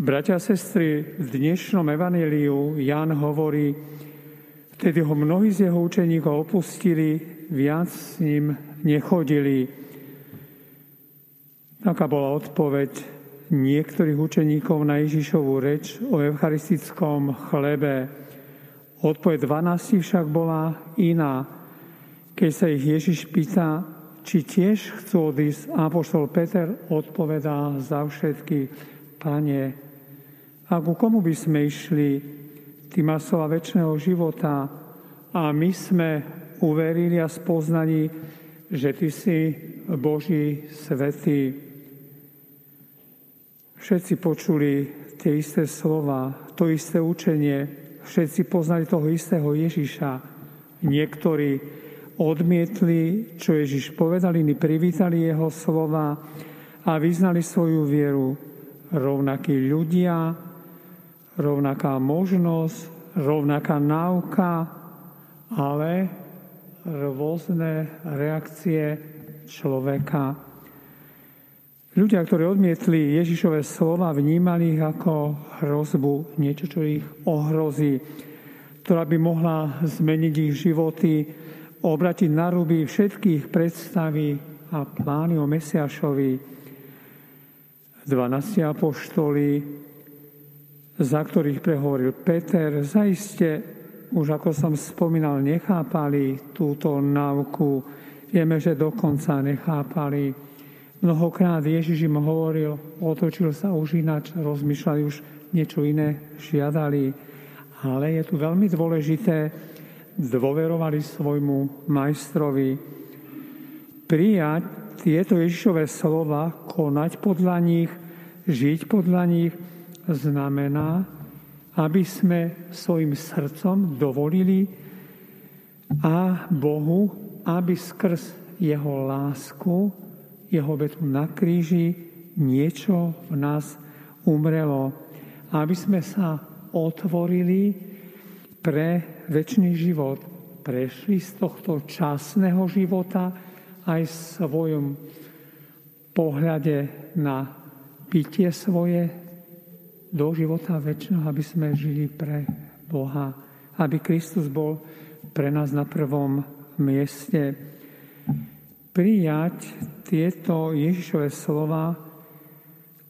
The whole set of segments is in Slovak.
Bratia a sestry, v dnešnom evaníliu Jan hovorí, vtedy ho mnohí z jeho učeníkov opustili, viac s ním nechodili. Taká bola odpoveď niektorých učeníkov na Ježišovú reč o eucharistickom chlebe. Odpoveď 12 však bola iná. Keď sa ich Ježiš pýta, či tiež chcú odísť, Apoštol Peter odpovedá za všetky, Pane, a ku komu by sme išli? Ty má slova väčšného života a my sme uverili a spoznali, že Ty si Boží svetý. Všetci počuli tie isté slova, to isté učenie, všetci poznali toho istého Ježiša. Niektorí odmietli, čo Ježiš povedal, iní privítali jeho slova a vyznali svoju vieru. Rovnakí ľudia, rovnaká možnosť, rovnaká náuka, ale rôzne reakcie človeka. Ľudia, ktorí odmietli Ježišové slova, vnímali ich ako hrozbu, niečo, čo ich ohrozí, ktorá by mohla zmeniť ich životy, obratiť na ruby všetkých predstavy a plány o Mesiašovi. 12 apoštoli za ktorých prehovoril Peter, zaiste, už ako som spomínal, nechápali túto náuku. Vieme, že dokonca nechápali. Mnohokrát Ježiš im hovoril, otočil sa už ináč, rozmýšľali už niečo iné, žiadali. Ale je tu veľmi dôležité, dôverovali svojmu majstrovi. Prijať tieto Ježišové slova, konať podľa nich, žiť podľa nich – znamená, aby sme svojim srdcom dovolili a Bohu, aby skrz jeho lásku, jeho betu na kríži niečo v nás umrelo. Aby sme sa otvorili pre väčší život. Prešli z tohto časného života aj svojom pohľade na bytie svoje, do života väčšného, aby sme žili pre Boha, aby Kristus bol pre nás na prvom mieste. Prijať tieto Ježišové slova,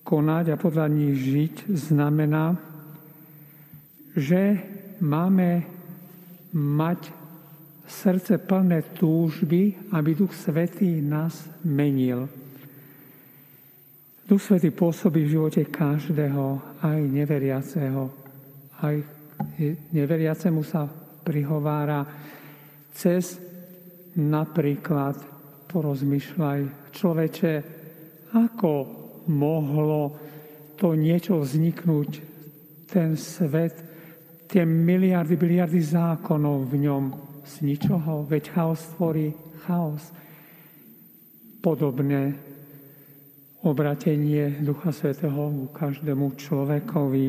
konať a podľa nich žiť, znamená, že máme mať srdce plné túžby, aby Duch Svetý nás menil Duch Svetý pôsobí v živote každého, aj neveriaceho. Aj neveriacemu sa prihovára cez napríklad porozmýšľaj človeče, ako mohlo to niečo vzniknúť, ten svet, tie miliardy, miliardy zákonov v ňom z ničoho, veď chaos tvorí chaos. Podobné obratenie Ducha Svetého ku každému človekovi.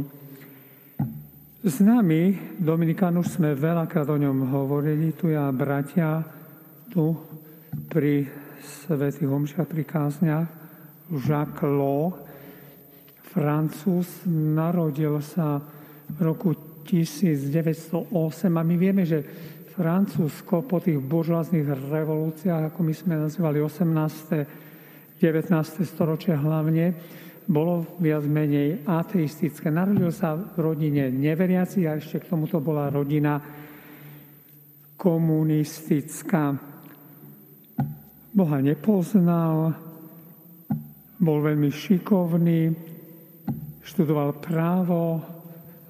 S nami, Dominikán, už sme veľakrát o ňom hovorili, tu ja bratia, tu pri svetých homšiach, pri kázniach, Jacques Lo, Francúz, narodil sa v roku 1908 a my vieme, že Francúzsko po tých buržoáznych revolúciách, ako my sme nazývali 18 19. storočia hlavne, bolo viac menej ateistické. Narodil sa v rodine neveriaci a ešte k tomuto bola rodina komunistická. Boha nepoznal, bol veľmi šikovný, študoval právo,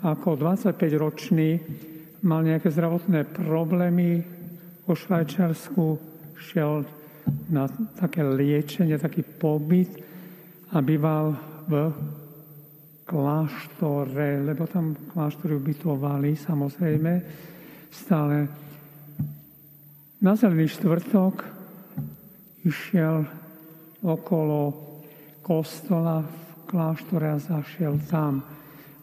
ako 25-ročný mal nejaké zdravotné problémy vo Švajčarsku, šiel na také liečenie, taký pobyt a býval v kláštore, lebo tam kláštory ubytovali, samozrejme, stále. Na zelený štvrtok išiel okolo kostola v kláštore a zašiel tam.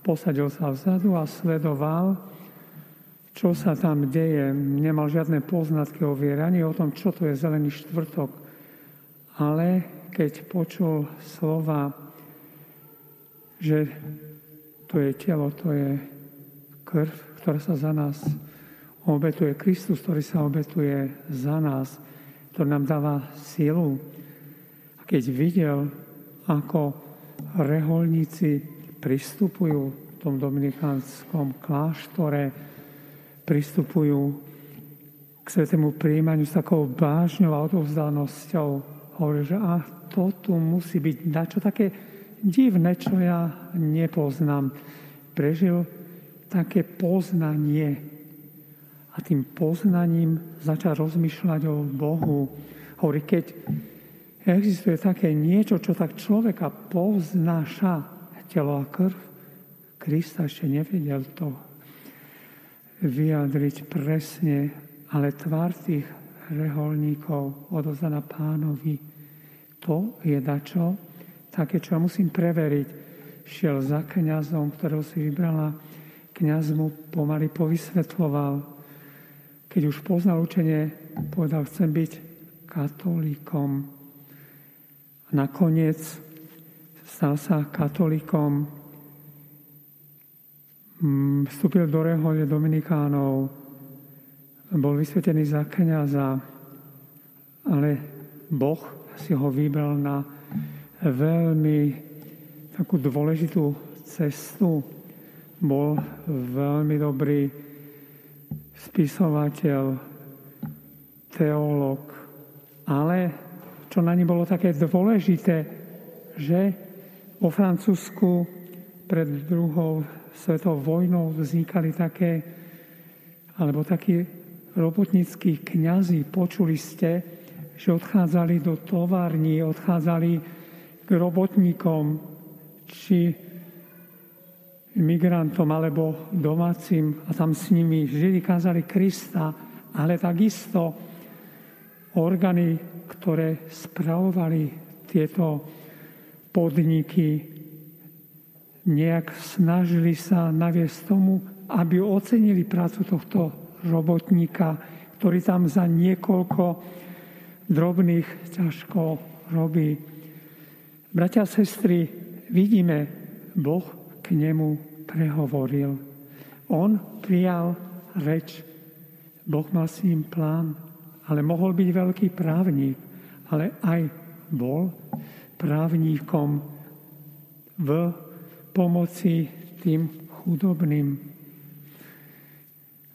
Posadil sa vzadu a sledoval, čo sa tam deje. Nemal žiadne poznatky o viere, ani o tom, čo to je zelený štvrtok. Ale keď počul slova, že to je telo, to je krv, ktorá sa za nás obetuje. Kristus, ktorý sa obetuje za nás, ktorý nám dáva silu. A keď videl, ako reholníci pristupujú v tom dominikánskom kláštore, pristupujú k svetému príjmaniu s takou vážňou a odovzdanosťou. Hovorí, že a to tu musí byť čo také divné, čo ja nepoznám. Prežil také poznanie. A tým poznaním začal rozmýšľať o Bohu. Hovorí, keď existuje také niečo, čo tak človeka poznáša, telo a krv, Krista ešte nevedel to vyjadriť presne, ale tvár tých reholníkov odozdaná pánovi, to je dačo, také, čo musím preveriť. Šiel za kniazom, ktorého si vybrala, kniaz mu pomaly povysvetloval. Keď už poznal učenie, povedal, chcem byť katolíkom. A nakoniec stal sa katolíkom, vstúpil do rehole Dominikánov, bol vysvetený za kniaza, ale Boh si ho vybral na veľmi takú dôležitú cestu. Bol veľmi dobrý spisovateľ, teológ, ale čo na ňom bolo také dôležité, že vo Francúzsku pred druhou svetovou vojnou vznikali také, alebo takí robotníckí kňazi, počuli ste, že odchádzali do tovární, odchádzali k robotníkom, či migrantom alebo domácim a tam s nimi žili, kázali Krista, ale takisto orgány, ktoré spravovali tieto podniky, nejak snažili sa naviesť tomu, aby ocenili prácu tohto robotníka, ktorý tam za niekoľko drobných ťažko robí. Bratia a sestry, vidíme, Boh k nemu prehovoril. On prijal reč. Boh mal s ním plán, ale mohol byť veľký právnik, ale aj bol právnikom v pomoci tým chudobným.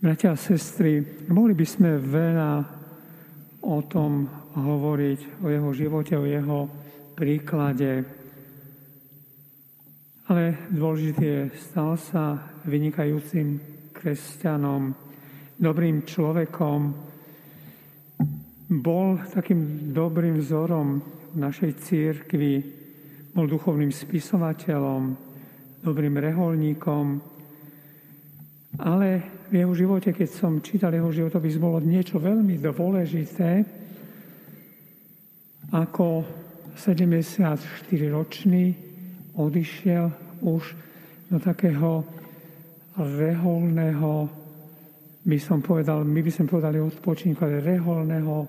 Bratia a sestry, mohli by sme veľa o tom hovoriť, o jeho živote, o jeho príklade. Ale dôležité je, stal sa vynikajúcim kresťanom, dobrým človekom, bol takým dobrým vzorom v našej církvi, bol duchovným spisovateľom, dobrým reholníkom, ale v jeho živote, keď som čítal jeho životopis, bolo niečo veľmi dôležité, ako 74-ročný odišiel už do takého reholného, by som povedal, my by sme povedali odpočinku, ale reholného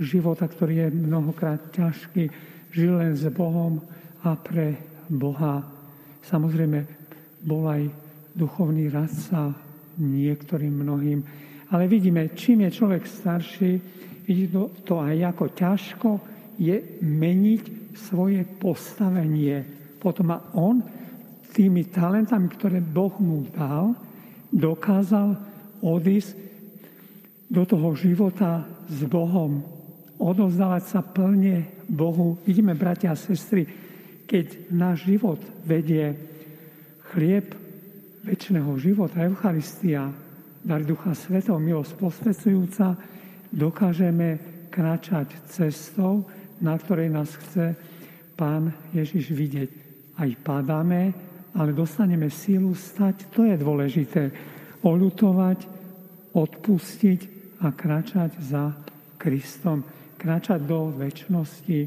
života, ktorý je mnohokrát ťažký, žil len s Bohom a pre Boha. Samozrejme, bol aj duchovný radca niektorým mnohým. Ale vidíme, čím je človek starší, vidí to, to aj ako ťažko, je meniť svoje postavenie. Potom a on tými talentami, ktoré Boh mu dal, dokázal odísť do toho života s Bohom, odozdávať sa plne Bohu. Vidíme, bratia a sestry, keď náš život vedie chlieb väčšného života, Eucharistia, dar Ducha Svetov, milosť posvedzujúca, dokážeme kráčať cestou, na ktorej nás chce Pán Ježiš vidieť. Aj padáme, ale dostaneme sílu stať. To je dôležité. Olutovať, odpustiť a kráčať za Kristom. Kráčať do väčšnosti,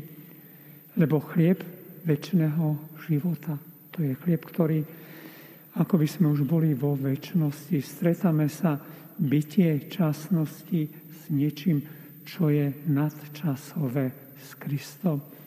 lebo chlieb väčšného života. To je chlieb, ktorý, ako by sme už boli vo väčšnosti, stretáme sa bytie časnosti s niečím, čo je nadčasové s Kristom.